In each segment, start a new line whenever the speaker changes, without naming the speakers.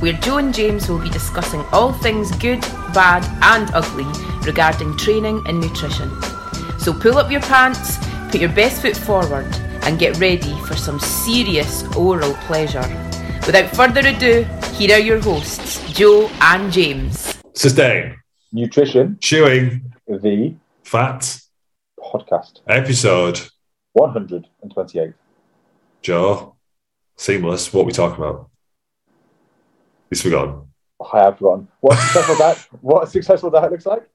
where Joe and James will be discussing all things good, bad, and ugly regarding training and nutrition. So pull up your pants, put your best foot forward, and get ready for some serious oral pleasure. Without further ado, here are your hosts, Joe and James.
Sustain.
Nutrition,
Chewing.
the
Fat.
podcast,
Episode.
128.
Joe. Seamless. What we talking about? He's forgotten.
I have forgotten. What successful diet, what a successful diet looks like?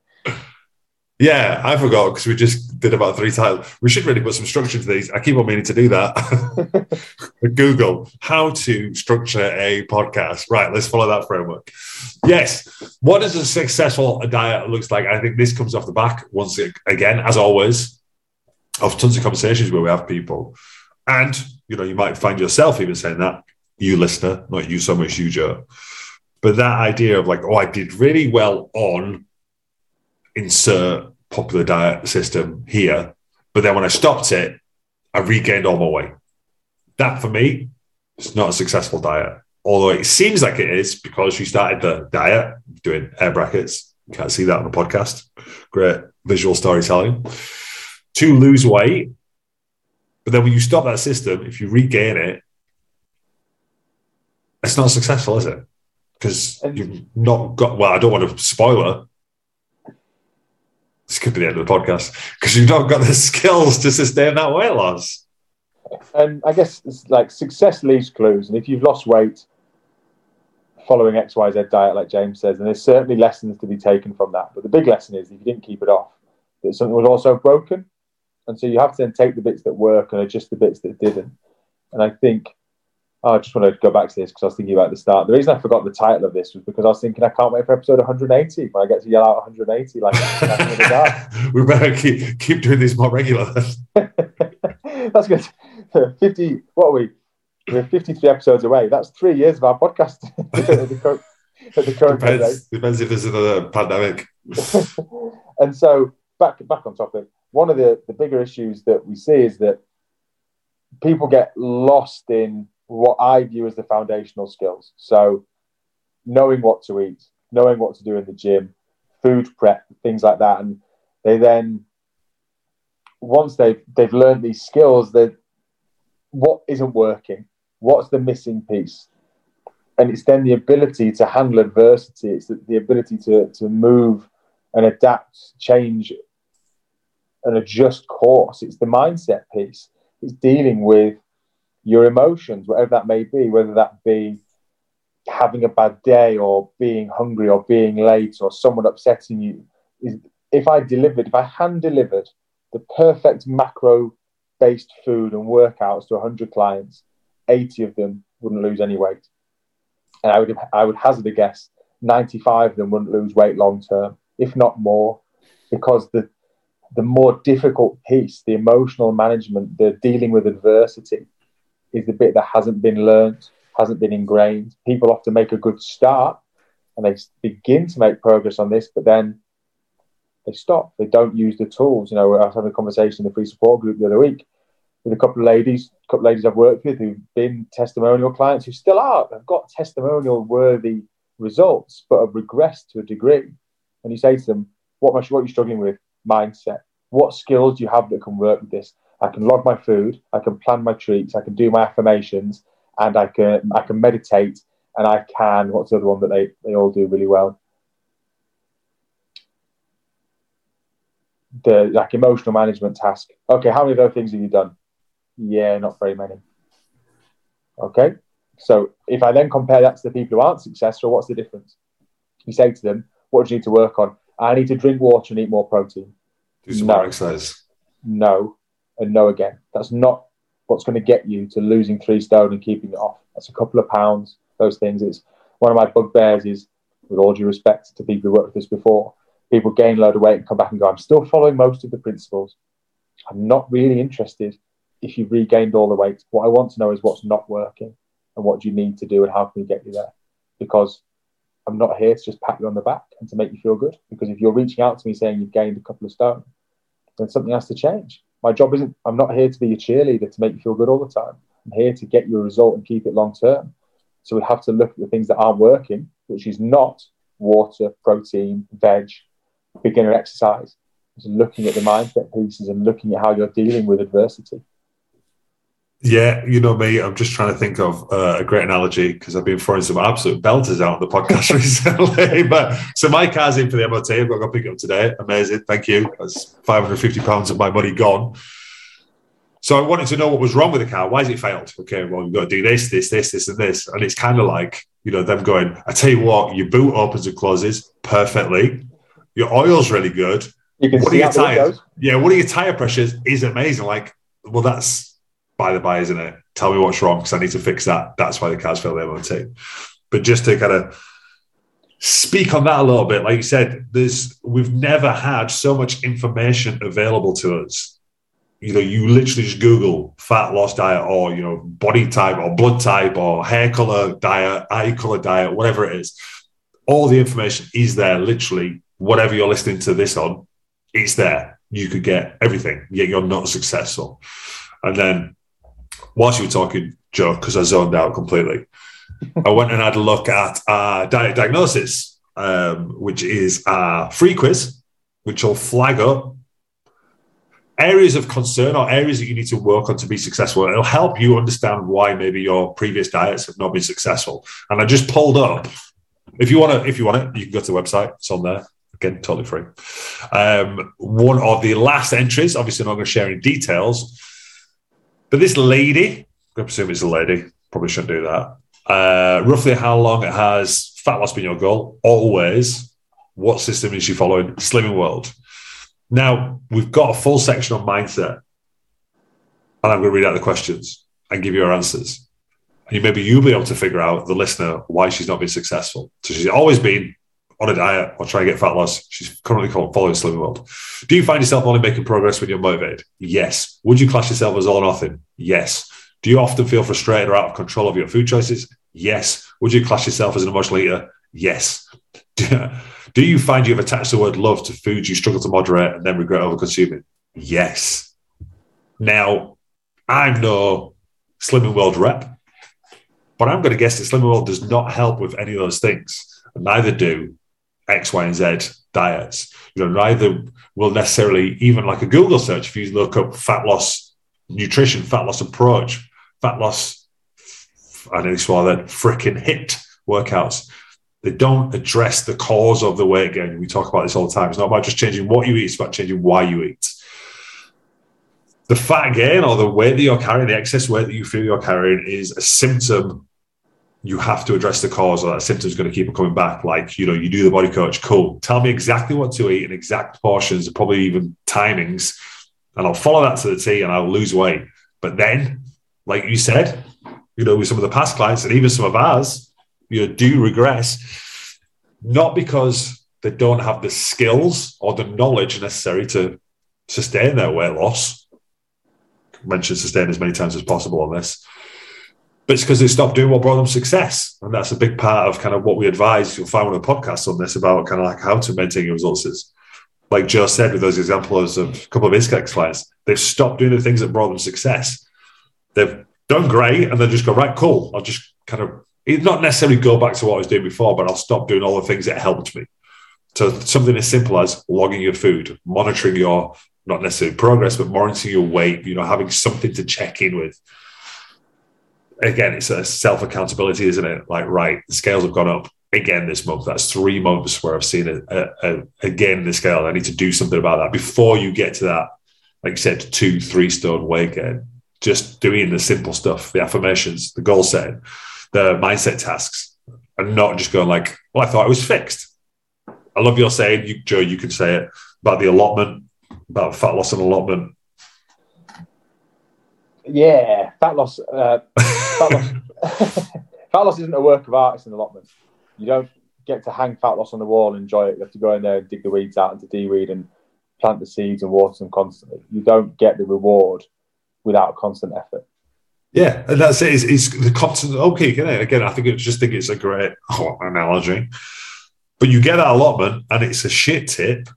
Yeah, I forgot because we just did about three titles. We should really put some structure to these. I keep on meaning to do that. Google how to structure a podcast. Right, let's follow that framework. Yes, what does a successful diet looks like? I think this comes off the back once it, again, as always, of tons of conversations where we have people, and you know, you might find yourself even saying that you listener, not you so much, you Joe. But that idea of like, oh, I did really well on insert popular diet system here. But then when I stopped it, I regained all my weight. That for me is not a successful diet. Although it seems like it is because you started the diet doing air brackets. You can't see that on the podcast. Great visual storytelling. To lose weight. But then when you stop that system, if you regain it, it's not successful, is it? Because you've not got, well, I don't want to spoiler. This could be the end of the podcast because you've not got the skills to sustain that weight loss.
And I guess it's like success leaves clues. And if you've lost weight following XYZ diet, like James says, and there's certainly lessons to be taken from that. But the big lesson is if you didn't keep it off, that something was also broken. And so you have to then take the bits that work and adjust the bits that didn't. And I think oh, I just want to go back to this because I was thinking about the start. The reason I forgot the title of this was because I was thinking I can't wait for episode 180 when I get to yell out 180 like that's in the dark.
we better keep, keep doing these more regular.
That's good. 50, what are we? We're 53 episodes away. That's three years of our podcast at the current, at the current
depends, depends if there's another pandemic.
and so back back on topic, one of the, the bigger issues that we see is that people get lost in what I view as the foundational skills. So knowing what to eat, knowing what to do in the gym, food prep, things like that. And they then once they've they've learned these skills, that what isn't working, what's the missing piece? And it's then the ability to handle adversity, it's the, the ability to to move and adapt, change, and adjust course. It's the mindset piece. It's dealing with your emotions, whatever that may be, whether that be having a bad day or being hungry or being late or someone upsetting you. Is if I delivered, if I hand delivered the perfect macro based food and workouts to 100 clients, 80 of them wouldn't lose any weight. And I would, I would hazard a guess 95 of them wouldn't lose weight long term, if not more, because the, the more difficult piece, the emotional management, the dealing with adversity, is the bit that hasn't been learnt, hasn't been ingrained. People often make a good start and they begin to make progress on this, but then they stop. They don't use the tools. You know, I was having a conversation in the free support group the other week with a couple of ladies, a couple of ladies I've worked with who've been testimonial clients who still are. They've got testimonial worthy results, but have regressed to a degree. And you say to them, what, what are you struggling with? Mindset. What skills do you have that can work with this? I can log my food, I can plan my treats, I can do my affirmations, and I can I can meditate, and I can what's the other one that they, they all do really well? The like emotional management task. Okay, how many of those things have you done? Yeah, not very many. Okay. So if I then compare that to the people who aren't successful, what's the difference? You say to them, what do you need to work on? I need to drink water and eat more protein.
Do some
No.
more exercise.
no and no again. That's not what's going to get you to losing three stone and keeping it off. That's a couple of pounds. Those things. It's one of my bugbears is, with all due respect to people who worked with us before, people gain a load of weight and come back and go, I'm still following most of the principles. I'm not really interested if you've regained all the weight. What I want to know is what's not working and what do you need to do and how can we get you there? Because I'm not here to just pat you on the back and to make you feel good. Because if you're reaching out to me saying you've gained a couple of stone, then something has to change. My job isn't, I'm not here to be a cheerleader to make you feel good all the time. I'm here to get you a result and keep it long term. So we have to look at the things that aren't working, which is not water, protein, veg, beginner exercise. It's looking at the mindset pieces and looking at how you're dealing with adversity.
Yeah, you know me. I'm just trying to think of uh, a great analogy because I've been throwing some absolute belters out on the podcast recently. but so my car's in for the MOT. I've got to go pick it up today. Amazing, thank you. That's 550 pounds of my money gone. So I wanted to know what was wrong with the car. Why has it failed? Okay, well you've got to do this, this, this, this, and this, and it's kind of like you know them going. I tell you what, your boot opens and closes perfectly. Your oil's really good.
You can
what are your tires? Yeah, what are your tire pressures? Is amazing. Like, well, that's by the by, isn't it? Tell me what's wrong because I need to fix that. That's why the car's failed the MOT. But just to kind of speak on that a little bit, like you said, there's we've never had so much information available to us. You know, you literally just Google fat loss diet or you know body type or blood type or hair color diet, eye color diet, whatever it is. All the information is there. Literally, whatever you're listening to this on, it's there. You could get everything, yet you're not successful. And then whilst you were talking, Joe, because I zoned out completely, I went and had a look at uh, diet diagnosis, um, which is a free quiz, which will flag up areas of concern or areas that you need to work on to be successful. It'll help you understand why maybe your previous diets have not been successful. And I just pulled up. If you want to, if you want it, you can go to the website. It's on there. Again, totally free. Um, one of the last entries, obviously, I'm not going to share any details, but this lady, I presume it's a lady, probably shouldn't do that. Uh, roughly how long has fat loss been your goal? Always. What system is she following? Slimming World. Now, we've got a full section on mindset, and I'm going to read out the questions and give you her answers. And maybe you'll be able to figure out, the listener, why she's not been successful. So she's always been on a diet or trying to get fat loss. She's currently called following Slimming World. Do you find yourself only making progress when you're motivated? Yes. Would you class yourself as all or nothing? Yes. Do you often feel frustrated or out of control of your food choices? Yes. Would you class yourself as an emotional eater? Yes. Do you find you have attached the word love to foods you struggle to moderate and then regret over consuming? Yes. Now, I'm no Slimming World rep, but I'm going to guess that Slimming World does not help with any of those things. And neither do X, Y, and Z diets. You know, neither will necessarily, even like a Google search, if you look up fat loss nutrition, fat loss approach, fat loss, I know nearly swallow that, freaking HIIT workouts. They don't address the cause of the weight gain. We talk about this all the time. It's not about just changing what you eat, it's about changing why you eat. The fat gain or the weight that you're carrying, the excess weight that you feel you're carrying, is a symptom you have to address the cause or that symptom is going to keep coming back. Like, you know, you do the body coach, cool. Tell me exactly what to eat in exact portions and probably even timings. And I'll follow that to the T and I'll lose weight. But then, like you said, you know, with some of the past clients and even some of ours, you know, do regress, not because they don't have the skills or the knowledge necessary to sustain their weight loss. Mention sustain as many times as possible on this but it's because they stopped doing what brought them success. And that's a big part of kind of what we advise. You'll find one of the podcasts on this about kind of like how to maintain your is. Like Joe said with those examples of a couple of his clients, they've stopped doing the things that brought them success. They've done great and then just go, right, cool. I'll just kind of not necessarily go back to what I was doing before, but I'll stop doing all the things that helped me. So something as simple as logging your food, monitoring your not necessarily progress, but monitoring your weight, you know, having something to check in with again, it's a self accountability, isn't it? Like, right, the scales have gone up again this month. That's three months where I've seen it uh, uh, again the scale. I need to do something about that before you get to that, like you said, two, three stone weight gain. Just doing the simple stuff, the affirmations, the goal setting, the mindset tasks, and not just going like, well, I thought it was fixed. I love your saying, you, Joe, you can say it about the allotment, about fat loss and allotment.
Yeah, fat loss. Uh, fat loss. fat loss isn't a work of art; it's an allotment. You don't get to hang fat loss on the wall and enjoy it. You have to go in there and dig the weeds out and to de-weed and plant the seeds and water them constantly. You don't get the reward without constant effort.
Yeah, and that's it. It's, it's the constant okay. Again, I think I just think it's a great oh, analogy. But you get that allotment, and it's a shit tip.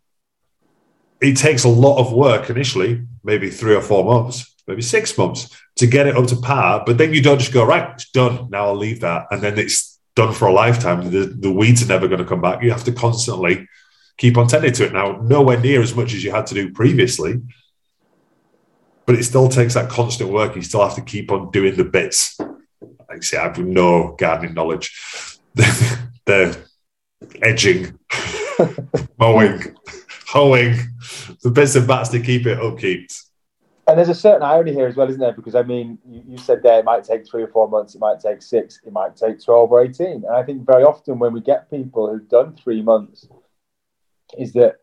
It takes a lot of work initially, maybe three or four months, maybe six months to get it up to par. But then you don't just go right. It's done. Now I'll leave that, and then it's done for a lifetime. The, the weeds are never going to come back. You have to constantly keep on tending to it. Now, nowhere near as much as you had to do previously, but it still takes that constant work. You still have to keep on doing the bits. Like I say, I have no gardening knowledge. the edging, mowing, hoeing, the bits and bats to keep it upkeep.
And there's a certain irony here as well, isn't there? Because I mean, you, you, said there it might take three or four months, it might take six, it might take 12 or 18. And I think very often when we get people who've done three months, is that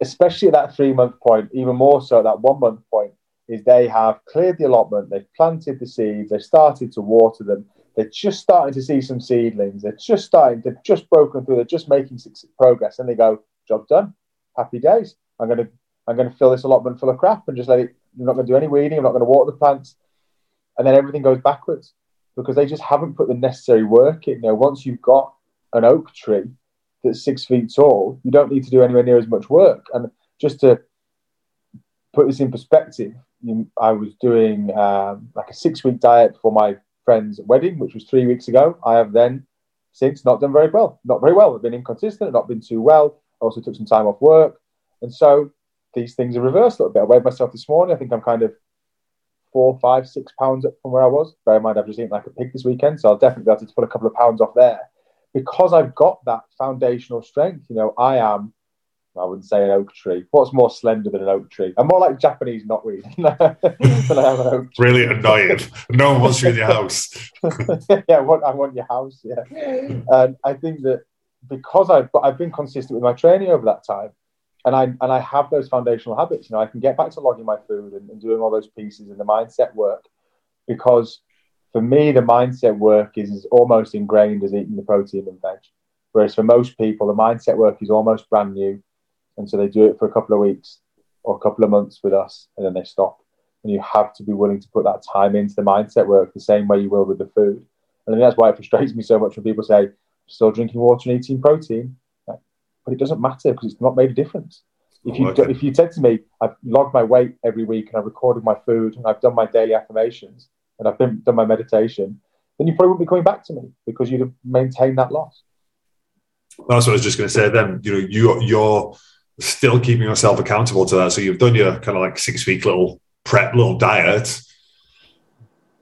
especially at that three month point, even more so at that one month point, is they have cleared the allotment, they've planted the seeds, they've started to water them, they're just starting to see some seedlings, they're just starting, they've just broken through, they're just making progress, and they go, job done, happy days. I'm gonna I'm gonna fill this allotment full of crap and just let it. I'm not gonna do any weeding. I'm not gonna water the plants, and then everything goes backwards because they just haven't put the necessary work in. Know, once you've got an oak tree that's six feet tall, you don't need to do anywhere near as much work. And just to put this in perspective, I was doing um, like a six week diet for my friend's wedding, which was three weeks ago. I have then since not done very well, not very well. I've been inconsistent, not been too well. I also took some time off work. And so these things are reversed a little bit. I weighed myself this morning. I think I'm kind of four, five, six pounds up from where I was. Bear in mind, I've just eaten like a pig this weekend. So I'll definitely be able to put a couple of pounds off there because I've got that foundational strength. You know, I am I wouldn't say an oak tree. What's more slender than an oak tree? I'm more like Japanese knotweed than I am an oak
tree. Really annoying. no one wants you in your house.
yeah, I want, I want your house. Yeah, and I think that because I've I've been consistent with my training over that time, and I and I have those foundational habits. You know, I can get back to logging my food and, and doing all those pieces and the mindset work because for me the mindset work is, is almost ingrained as eating the protein and veg. Whereas for most people, the mindset work is almost brand new and so they do it for a couple of weeks or a couple of months with us, and then they stop. And you have to be willing to put that time into the mindset work the same way you will with the food. And I think that's why it frustrates me so much when people say, still drinking water and eating protein. But it doesn't matter because it's not made a difference. Oh, if you, if you said to me, I've logged my weight every week and I've recorded my food and I've done my daily affirmations and I've been, done my meditation, then you probably wouldn't be coming back to me because you'd have maintained that loss.
That's what I was just going to say. Then you know, you you're still keeping yourself accountable to that. So you've done your kind of like six week little prep, little diet.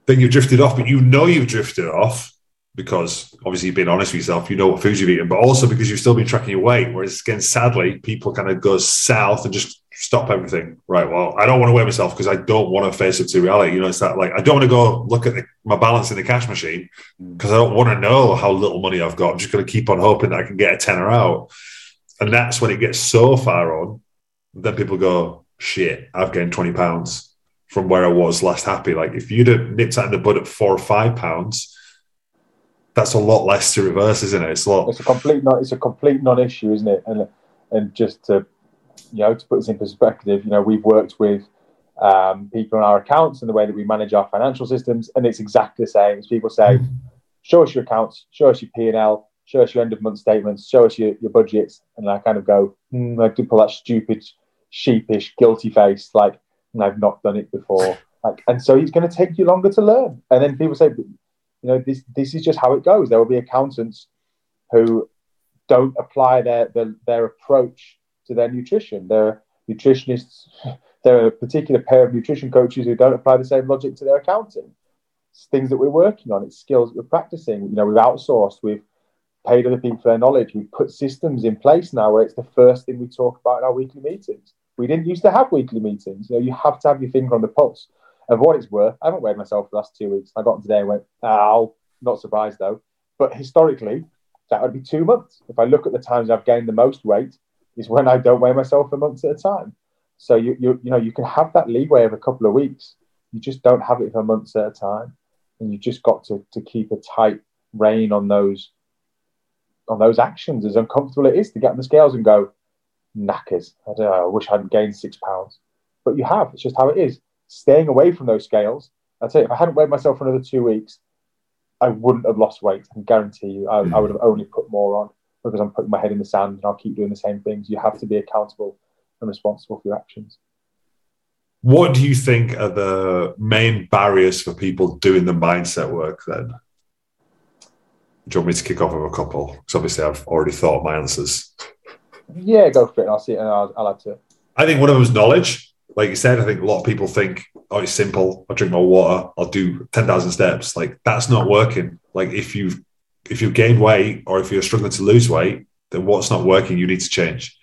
Then you've drifted off, but you know you've drifted off because obviously you've been honest with yourself. You know what foods you've eaten, but also because you've still been tracking your weight. Whereas again, sadly, people kind of go south and just stop everything. Right. Well, I don't want to weigh myself because I don't want to face up to reality. You know, it's that like I don't want to go look at the, my balance in the cash machine mm. because I don't want to know how little money I've got. I'm just going to keep on hoping that I can get a tenner out. And that's when it gets so far on, then people go, shit, I've gained 20 pounds from where I was last happy. Like if you'd have nipped that in the bud at four or five pounds, that's a lot less to reverse, isn't it? It's a lot.
It's a complete non. It's a complete non-issue, isn't it? And and just to you know to put this in perspective, you know we've worked with um, people on our accounts and the way that we manage our financial systems, and it's exactly the same. As people say, show us your accounts, show us your P and L, show us your end of month statements, show us your, your budgets. And I kind of go, mm, I do pull that stupid, sheepish, guilty face, like, I've not done it before. Like, and so it's going to take you longer to learn. And then people say, you know, this this is just how it goes. There will be accountants who don't apply their their, their approach to their nutrition. There are nutritionists, there are a particular pair of nutrition coaches who don't apply the same logic to their accounting. It's things that we're working on. It's skills that we're practicing. You know, we've outsourced. We've paid other people for their knowledge. We've put systems in place now where it's the first thing we talk about in our weekly meetings. We didn't used to have weekly meetings. You know, you have to have your finger on the pulse of what it's worth. I haven't weighed myself for the last two weeks. I got today and went, ow, not surprised though. But historically, that would be two months. If I look at the times I've gained the most weight, is when I don't weigh myself for months at a time. So you, you you know you can have that leeway of a couple of weeks. You just don't have it for months at a time, and you've just got to to keep a tight rein on those on those actions, as uncomfortable it is to get on the scales and go, knackers. I, don't know, I wish I hadn't gained six pounds. But you have. It's just how it is. Staying away from those scales. I'd say if I hadn't weighed myself for another two weeks, I wouldn't have lost weight. I can guarantee you, I, I hmm. would have only put more on because I'm putting my head in the sand and I'll keep doing the same things. You have to be accountable and responsible for your actions.
What do you think are the main barriers for people doing the mindset work then? Do you want me to kick off with a couple? Because obviously I've already thought of my answers.
Yeah, go for it. I'll see it and I'll, I'll add to it.
I think one of them is knowledge. Like you said, I think a lot of people think, oh, it's simple. I'll drink more water. I'll do 10,000 steps. Like that's not working. Like if you've, if you've gained weight or if you're struggling to lose weight, then what's not working, you need to change.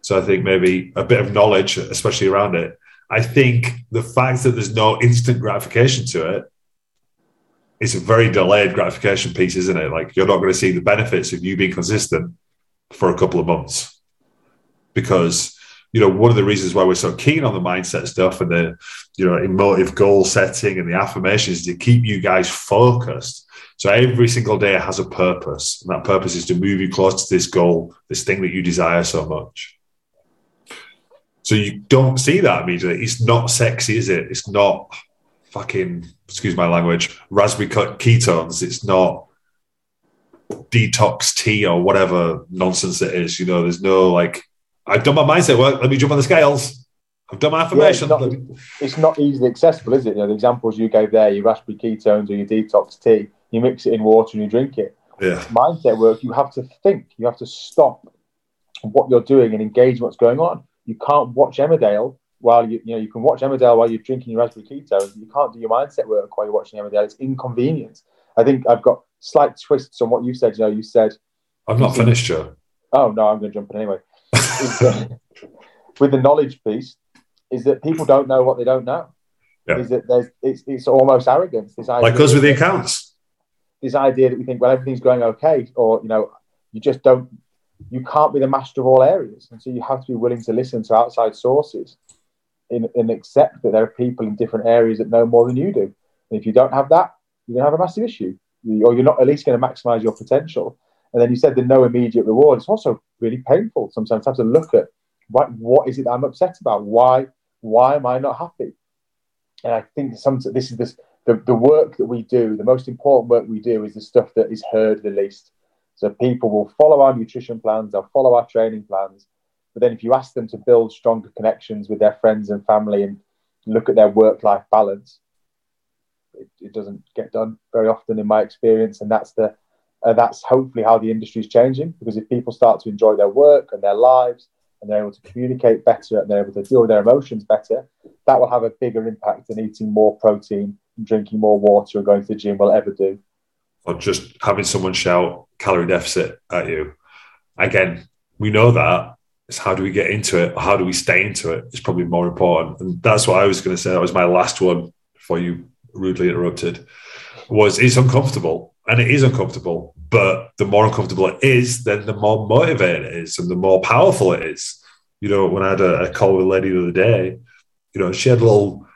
So I think maybe a bit of knowledge, especially around it. I think the fact that there's no instant gratification to it it's a very delayed gratification piece, isn't it? Like you're not going to see the benefits of you being consistent for a couple of months because you know one of the reasons why we're so keen on the mindset stuff and the you know emotive goal setting and the affirmations is to keep you guys focused. So every single day has a purpose and that purpose is to move you close to this goal this thing that you desire so much. So you don't see that immediately. It's not sexy is it? It's not fucking excuse my language raspberry ketones. It's not detox tea or whatever nonsense it is you know? There's no like I've done my mindset work. Let me jump on the scales. I've done my affirmation.
Yeah, it's, not, it's, not, easily accessible, is it? You know, the examples you gave there, your raspberry ketones or your detox tea, you mix it in water and you drink it.
Yeah.
Mindset work, you have to think. You have to stop what you're doing and engage what's going on. You can't watch Emmerdale while you, you know, you can watch Emmerdale while you're drinking your raspberry ketones. You can't do your mindset work while you're watching Emmerdale. It's inconvenient. I think I've got slight twists on what you said. You know, you said.
I've not finished, Joe.
Oh, no, I'm going to jump in anyway with the knowledge piece is that people don't know what they don't know. Yeah. Is that there's it's, it's almost arrogance. This
idea like us with the accounts.
This idea that we think well everything's going okay, or you know you just don't you can't be the master of all areas, and so you have to be willing to listen to outside sources and, and accept that there are people in different areas that know more than you do. And if you don't have that, you're going to have a massive issue, or you're not at least going to maximize your potential. And then you said the no immediate reward. It's also really painful sometimes to have to look at what what is it that I'm upset about? Why why am I not happy? And I think some this is this the, the work that we do, the most important work we do is the stuff that is heard the least. So people will follow our nutrition plans, they'll follow our training plans. But then if you ask them to build stronger connections with their friends and family and look at their work-life balance, it, it doesn't get done very often in my experience. And that's the uh, that's hopefully how the industry is changing because if people start to enjoy their work and their lives and they're able to communicate better and they're able to deal with their emotions better, that will have a bigger impact than eating more protein and drinking more water and going to the gym will ever do.
Or just having someone shout calorie deficit at you. Again, we know that. It's how do we get into it? How do we stay into it? It's probably more important. And that's what I was going to say. That was my last one before you rudely interrupted. Was it's uncomfortable and it is uncomfortable. But the more uncomfortable it is, then the more motivated it is, and the more powerful it is. You know, when I had a, a call with a lady the other day, you know, she had a little,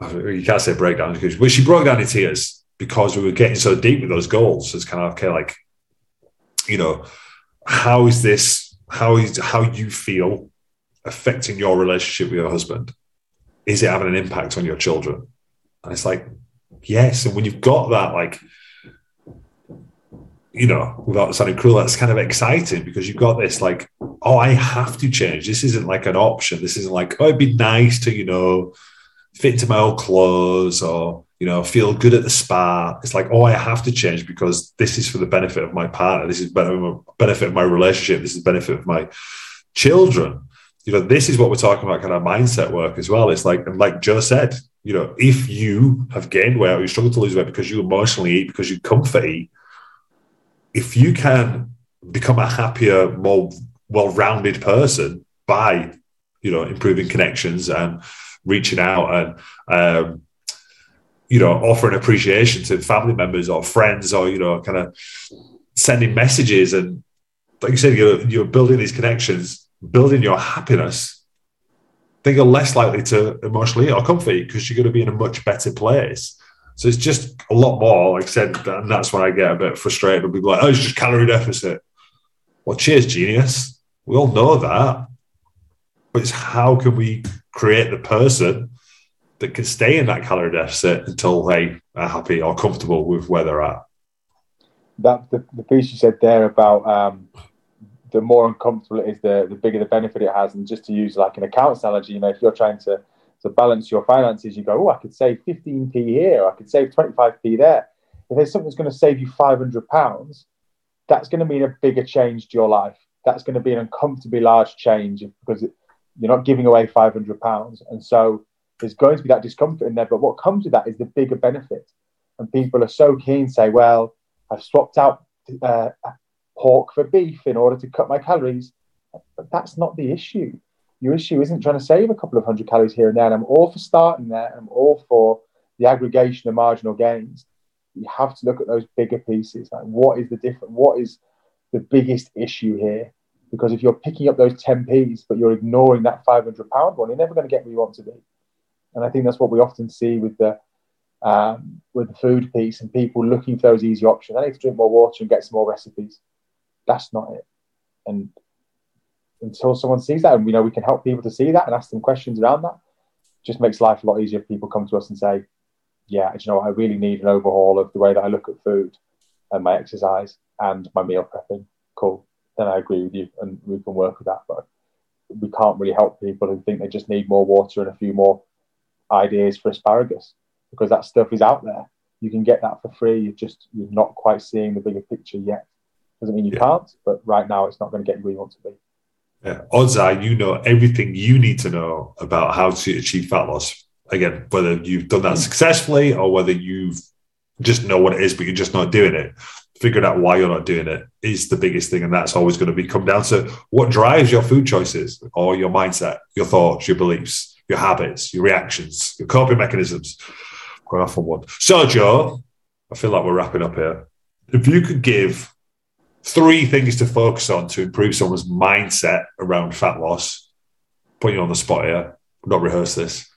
you can't say breakdown, because well, she broke down in tears because we were getting so deep with those goals. It's kind of okay, like, you know, how is this, how is how you feel affecting your relationship with your husband? Is it having an impact on your children? And it's like, yes. And when you've got that, like, you know, without sounding cruel, that's kind of exciting because you've got this like, oh, I have to change. This isn't like an option. This isn't like, oh, it'd be nice to, you know, fit into my old clothes or, you know, feel good at the spa. It's like, oh, I have to change because this is for the benefit of my partner. This is benefit of my relationship. This is benefit of my children. You know, this is what we're talking about, kind of mindset work as well. It's like, and like Joe said, you know, if you have gained weight or you struggle to lose weight because you emotionally eat, because you comfort eat, if you can become a happier, more well-rounded person by, you know, improving connections and reaching out and, um, you know, offering appreciation to family members or friends or, you know, kind of sending messages and, like you said, you're, you're building these connections, building your happiness, then you're less likely to emotionally or comfy because you're going to be in a much better place. So it's just a lot more, like I said, and that's when I get a bit frustrated. Be like, oh, it's just calorie deficit. Well, cheers, genius. We all know that. But it's how can we create the person that can stay in that calorie deficit until they are happy or comfortable with where they're at.
That the, the piece you said there about um, the more uncomfortable it is, the, the bigger the benefit it has. And just to use like an accounts analogy, you know, if you're trying to, to balance your finances, you go, oh, I could save 15p here, I could save 25p there. If there's something that's going to save you 500 pounds, that's going to mean a bigger change to your life. That's going to be an uncomfortably large change because it, you're not giving away 500 pounds. And so there's going to be that discomfort in there. But what comes with that is the bigger benefit. And people are so keen to say, well, I've swapped out uh, pork for beef in order to cut my calories. But that's not the issue. Your issue isn't trying to save a couple of hundred calories here and there. And I'm all for starting there. I'm all for the aggregation of marginal gains. You have to look at those bigger pieces. Like what is the different? What is the biggest issue here? Because if you're picking up those 10p's, but you're ignoring that 500 pound one, you're never going to get where you want to be. And I think that's what we often see with the um, with the food piece and people looking for those easy options. I need to drink more water and get some more recipes. That's not it. And until someone sees that, and we know we can help people to see that and ask them questions around that, just makes life a lot easier if people come to us and say, "Yeah, you know, I really need an overhaul of the way that I look at food and my exercise and my meal prepping." Cool. Then I agree with you, and we can work with that. But we can't really help people who think they just need more water and a few more ideas for asparagus because that stuff is out there. You can get that for free. You're just you're not quite seeing the bigger picture yet. Doesn't mean you yeah. can't, but right now it's not going to get where you want to be.
Yeah. Odds are you know everything you need to know about how to achieve fat loss. Again, whether you've done that hmm. successfully or whether you've just know what it is, but you're just not doing it. Figuring out why you're not doing it is the biggest thing. And that's always going to be come down to what drives your food choices or your mindset, your thoughts, your beliefs your habits, your reactions, your coping mechanisms. Going off on one. So, Joe, I feel like we're wrapping up here. If you could give three things to focus on to improve someone's mindset around fat loss, put you on the spot here, not rehearse this.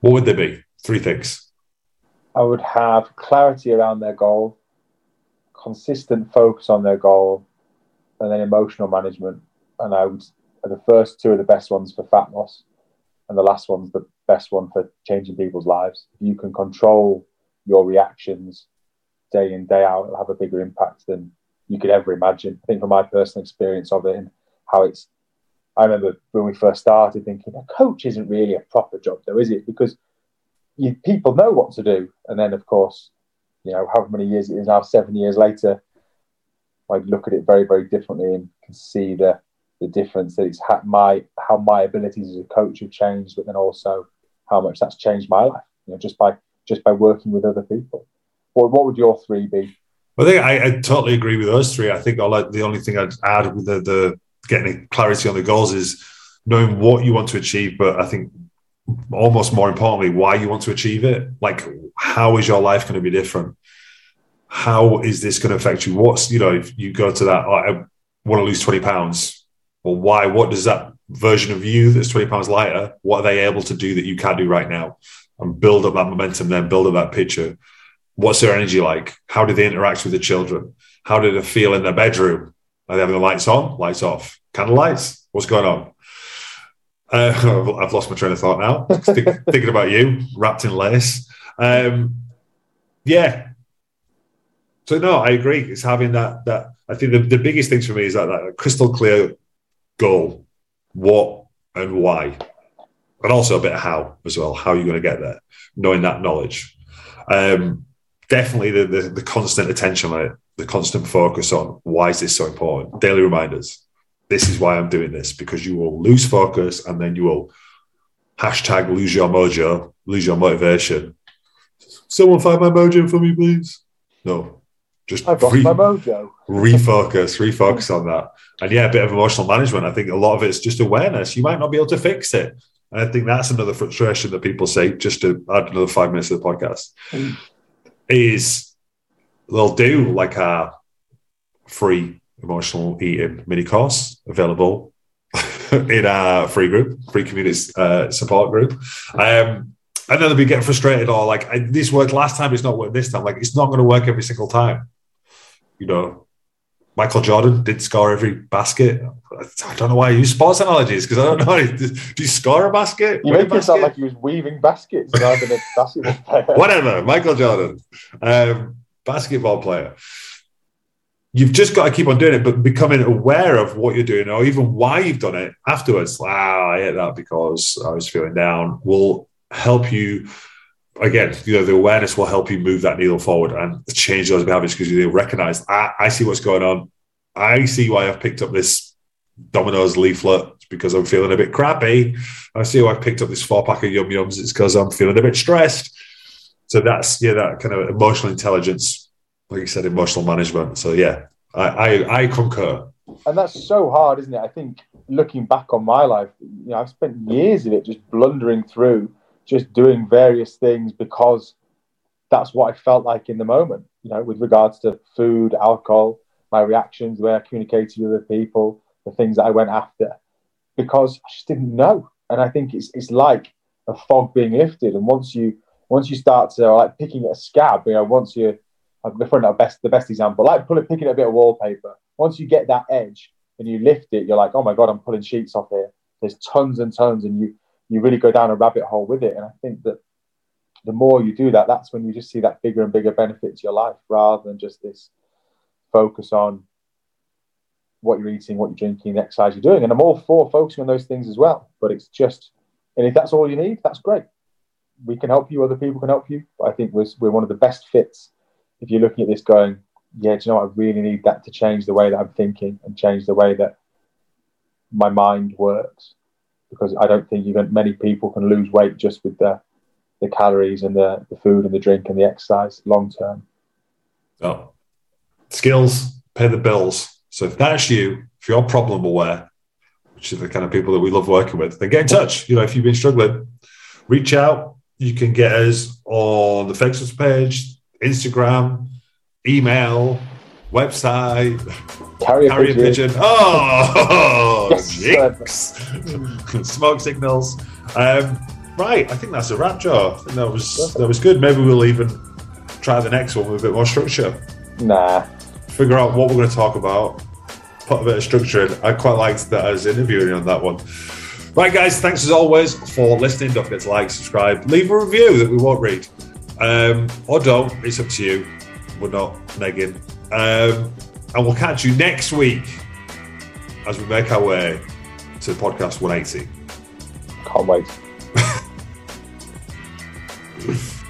What would they be? Three things.
I would have clarity around their goal, consistent focus on their goal, and then emotional management. And I would, the first two are the best ones for fat loss and the last one's the best one for changing people's lives. If you can control your reactions day in day out, it'll have a bigger impact than you could ever imagine. I think from my personal experience of it and how it's. I remember when we first started thinking, a coach isn't really a proper job, though, is it? Because you, people know what to do, and then of course, you know, however many years it is now, seven years later, I look at it very, very differently and can see the the difference that it's had my how my abilities as a coach have changed, but then also how much that's changed my life. You know, just by just by working with other people. What what would your three be?
I think I, I totally agree with those three. I think I the only thing I'd add with the, the getting clarity on the goals is knowing what you want to achieve, but I think almost more importantly, why you want to achieve it. Like, how is your life going to be different? How is this going to affect you? What's, you know, if you go to that, oh, I want to lose 20 pounds, well, why? What does that version of you that's 20 pounds lighter, what are they able to do that you can't do right now? And build up that momentum, then build up that picture. What's their energy like? How do they interact with the children? How do they feel in their bedroom? Are they having the lights on, lights off, candle lights? What's going on? Uh, I've lost my train of thought now. thinking about you, wrapped in lace. Um, yeah. So no, I agree. It's having that. That I think the, the biggest things for me is that, that crystal clear goal, what and why, and also a bit of how as well. How are you're going to get there, knowing that knowledge. Um, definitely the, the, the constant attention on it, the constant focus on why is this so important. Daily reminders. This is why I'm doing this because you will lose focus and then you will hashtag lose your mojo, lose your motivation. Someone find my mojo for me, please. No, just
I've lost re- my mojo.
refocus, refocus on that. And yeah, a bit of emotional management. I think a lot of it's just awareness. You might not be able to fix it. And I think that's another frustration that people say, just to add another five minutes to the podcast. Is they'll do like a free emotional eating mini course available in a free group, free community uh, support group. Um, and then they'll be getting frustrated or like, this worked last time, it's not working this time. Like, it's not going to work every single time you know. Michael Jordan did score every basket. I don't know why I use sports analogies because I don't know. Do you score a basket?
You make it sound like he was weaving baskets rather than a basketball player.
whatever, Michael Jordan, um, basketball player. You've just got to keep on doing it, but becoming aware of what you're doing or even why you've done it afterwards. Ah, I ate that because I was feeling down. Will help you. Again, you know, the awareness will help you move that needle forward and change those behaviors because you recognize, I, I see what's going on. I see why I've picked up this Domino's leaflet because I'm feeling a bit crappy. I see why I picked up this four pack of Yum Yums. It's because I'm feeling a bit stressed. So that's yeah, that kind of emotional intelligence, like you said, emotional management. So yeah, I I, I concur.
and that's so hard, isn't it? I think looking back on my life, you know, I've spent years of it just blundering through, just doing various things because that's what I felt like in the moment. You know, with regards to food, alcohol, my reactions, the way I communicated with other people, the things that I went after, because I just didn't know. And I think it's it's like a fog being lifted, and once you once you start to like picking a scab, you know, once you the front of best the best example, like pulling picking a bit of wallpaper. Once you get that edge and you lift it, you're like, oh my god, I'm pulling sheets off here. There's tons and tons, and you you really go down a rabbit hole with it. And I think that the more you do that, that's when you just see that bigger and bigger benefit to your life, rather than just this focus on what you're eating, what you're drinking, the exercise you're doing. And I'm all for focusing on those things as well. But it's just, and if that's all you need, that's great. We can help you, other people can help you. But I think we're, we're one of the best fits if you're looking at this going, yeah, do you know what? I really need that to change the way that I'm thinking and change the way that my mind works. Because I don't think even many people can lose weight just with the, the calories and the, the food and the drink and the exercise long term.
So skills pay the bills. So if that's you, if you're problem aware, which are the kind of people that we love working with, then get in touch. You know, if you've been struggling, reach out. You can get us on the Facebook page, Instagram, email, website,
Carry a
carrier
pigeon.
pigeon. Oh,
Yes,
jinx. Smoke signals. Um, right, I think that's a wrap, Joe. I think that was that was good. Maybe we'll even try the next one with a bit more structure.
Nah.
Figure out what we're going to talk about. Put a bit of structure in. I quite liked that I was interviewing on that one. Right, guys. Thanks as always for listening. Don't forget to like, subscribe, leave a review that we won't read, um, or don't. It's up to you. We're not negging. Um, and we'll catch you next week as we make our way to podcast 180.
Can't wait.